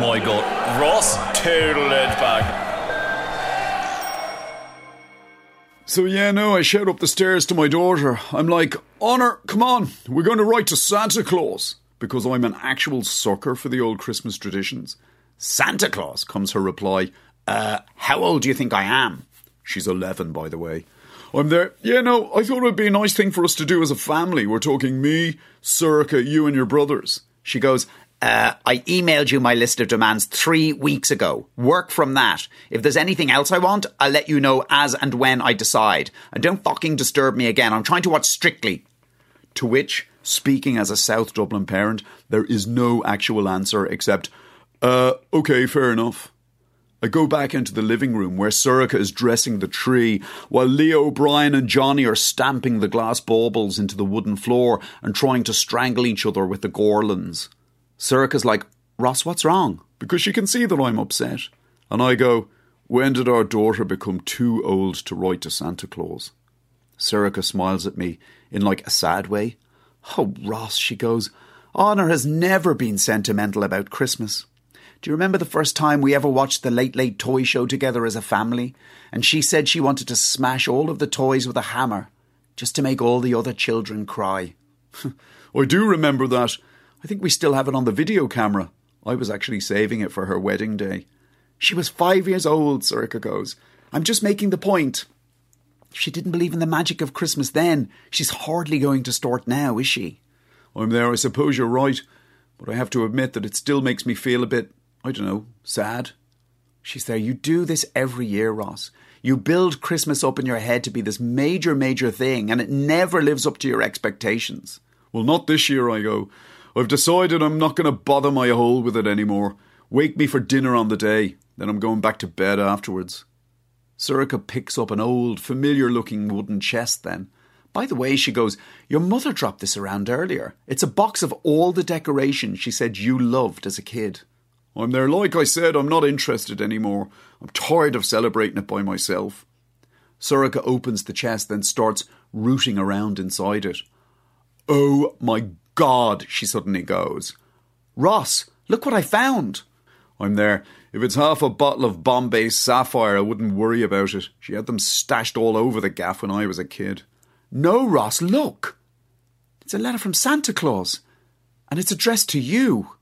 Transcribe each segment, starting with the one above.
My god. Ross total it back. So yeah, no, I shout up the stairs to my daughter. I'm like, Honor, come on, we're going to write to Santa Claus. Because I'm an actual sucker for the old Christmas traditions. Santa Claus, comes her reply. Uh, how old do you think I am? She's 11, by the way. I'm there. Yeah, no, I thought it would be a nice thing for us to do as a family. We're talking me, Sorcha, you, and your brothers. She goes, uh, I emailed you my list of demands three weeks ago. Work from that. If there's anything else I want, I'll let you know as and when I decide. And don't fucking disturb me again. I'm trying to watch Strictly. To which, speaking as a South Dublin parent, there is no actual answer except, uh, okay, fair enough. I go back into the living room where Sorcha is dressing the tree, while Leo, Brian, and Johnny are stamping the glass baubles into the wooden floor and trying to strangle each other with the gorlins. Sorcha's like, Ross, what's wrong? Because she can see that I'm upset. And I go, When did our daughter become too old to write to Santa Claus? Sorcha smiles at me in like a sad way. Oh, Ross, she goes, Honor has never been sentimental about Christmas. Do you remember the first time we ever watched the Late Late Toy Show together as a family? And she said she wanted to smash all of the toys with a hammer, just to make all the other children cry. I do remember that. I think we still have it on the video camera. I was actually saving it for her wedding day. She was five years old, Sorcha goes. I'm just making the point. She didn't believe in the magic of Christmas then, she's hardly going to start now, is she? I'm there, I suppose you're right, but I have to admit that it still makes me feel a bit, I don't know, sad. She's there. You do this every year, Ross. You build Christmas up in your head to be this major, major thing, and it never lives up to your expectations. Well, not this year, I go. I've decided I'm not going to bother my hole with it anymore. Wake me for dinner on the day, then I'm going back to bed afterwards. Sorcha picks up an old, familiar looking wooden chest then. By the way, she goes, Your mother dropped this around earlier. It's a box of all the decorations she said you loved as a kid. I'm there, like I said, I'm not interested anymore. I'm tired of celebrating it by myself. Sorcha opens the chest, then starts rooting around inside it. Oh my God, she suddenly goes. Ross, look what I found. I'm there. If it's half a bottle of Bombay Sapphire, I wouldn't worry about it. She had them stashed all over the gaff when I was a kid. No, Ross, look. It's a letter from Santa Claus, and it's addressed to you.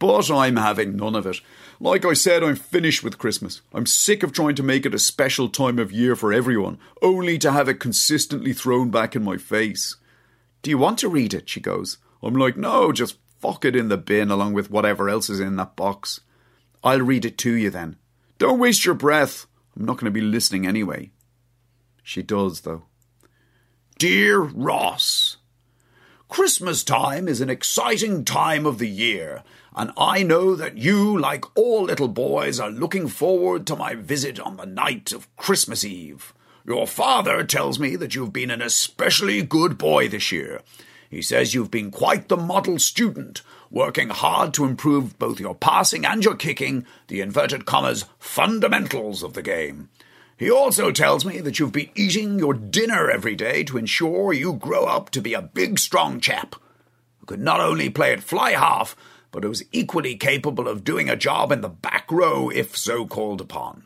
But I'm having none of it. Like I said, I'm finished with Christmas. I'm sick of trying to make it a special time of year for everyone, only to have it consistently thrown back in my face. Do you want to read it? She goes. I'm like, no, just fuck it in the bin along with whatever else is in that box. I'll read it to you then. Don't waste your breath. I'm not going to be listening anyway. She does, though. Dear Ross, Christmas time is an exciting time of the year, and I know that you, like all little boys, are looking forward to my visit on the night of Christmas Eve. Your father tells me that you've been an especially good boy this year. He says you've been quite the model student, working hard to improve both your passing and your kicking, the inverted commas fundamentals of the game. He also tells me that you've been eating your dinner every day to ensure you grow up to be a big, strong chap who could not only play at fly half, but who's equally capable of doing a job in the back row if so called upon.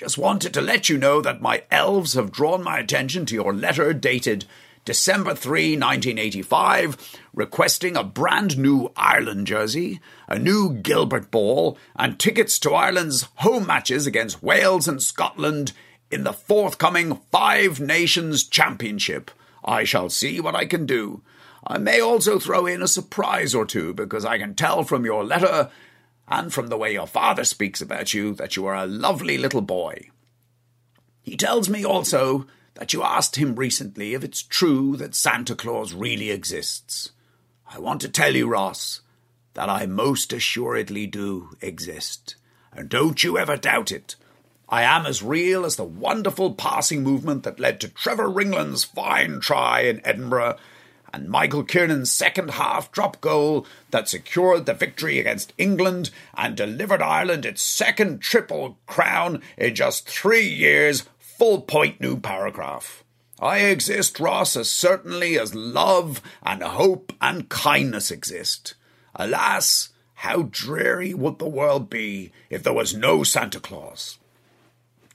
Just wanted to let you know that my elves have drawn my attention to your letter dated December 3, 1985, requesting a brand new Ireland jersey, a new Gilbert ball, and tickets to Ireland's home matches against Wales and Scotland in the forthcoming Five Nations Championship. I shall see what I can do. I may also throw in a surprise or two because I can tell from your letter and from the way your father speaks about you that you are a lovely little boy. He tells me also that you asked him recently if it's true that Santa Claus really exists. I want to tell you, Ross, that I most assuredly do exist. And don't you ever doubt it. I am as real as the wonderful passing movement that led to Trevor Ringland's fine try in Edinburgh and Michael Kiernan's second half drop goal that secured the victory against England and delivered Ireland its second triple crown in just three years full point new paragraph. I exist, Ross, as certainly as love and hope and kindness exist. Alas, how dreary would the world be if there was no Santa Claus?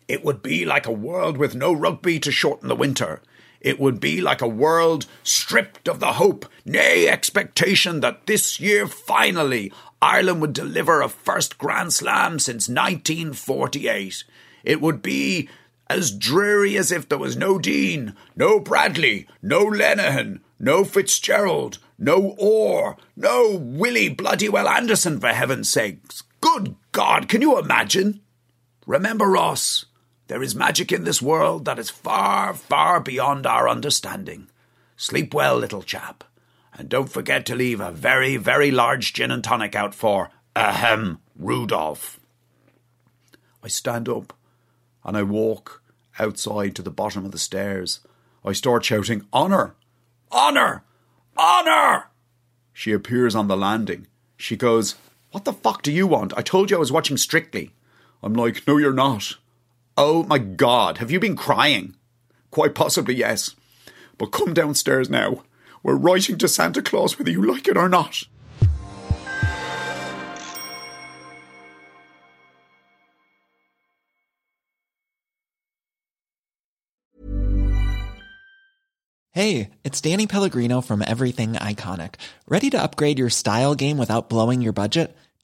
It would be like a world with no rugby to shorten the winter. It would be like a world stripped of the hope, nay, expectation that this year finally Ireland would deliver a first Grand Slam since 1948. It would be as dreary as if there was no Dean, no Bradley, no Lenihan, no Fitzgerald, no Orr, no Willie Bloody Well Anderson, for heaven's sakes. Good God, can you imagine? Remember, Ross, there is magic in this world that is far, far beyond our understanding. Sleep well, little chap, and don't forget to leave a very, very large gin and tonic out for, ahem, Rudolph. I stand up and I walk outside to the bottom of the stairs. I start shouting, Honor! Honor! Honor! She appears on the landing. She goes, What the fuck do you want? I told you I was watching Strictly. I'm like, No, you're not. Oh my god, have you been crying? Quite possibly, yes. But come downstairs now. We're writing to Santa Claus whether you like it or not. Hey, it's Danny Pellegrino from Everything Iconic. Ready to upgrade your style game without blowing your budget?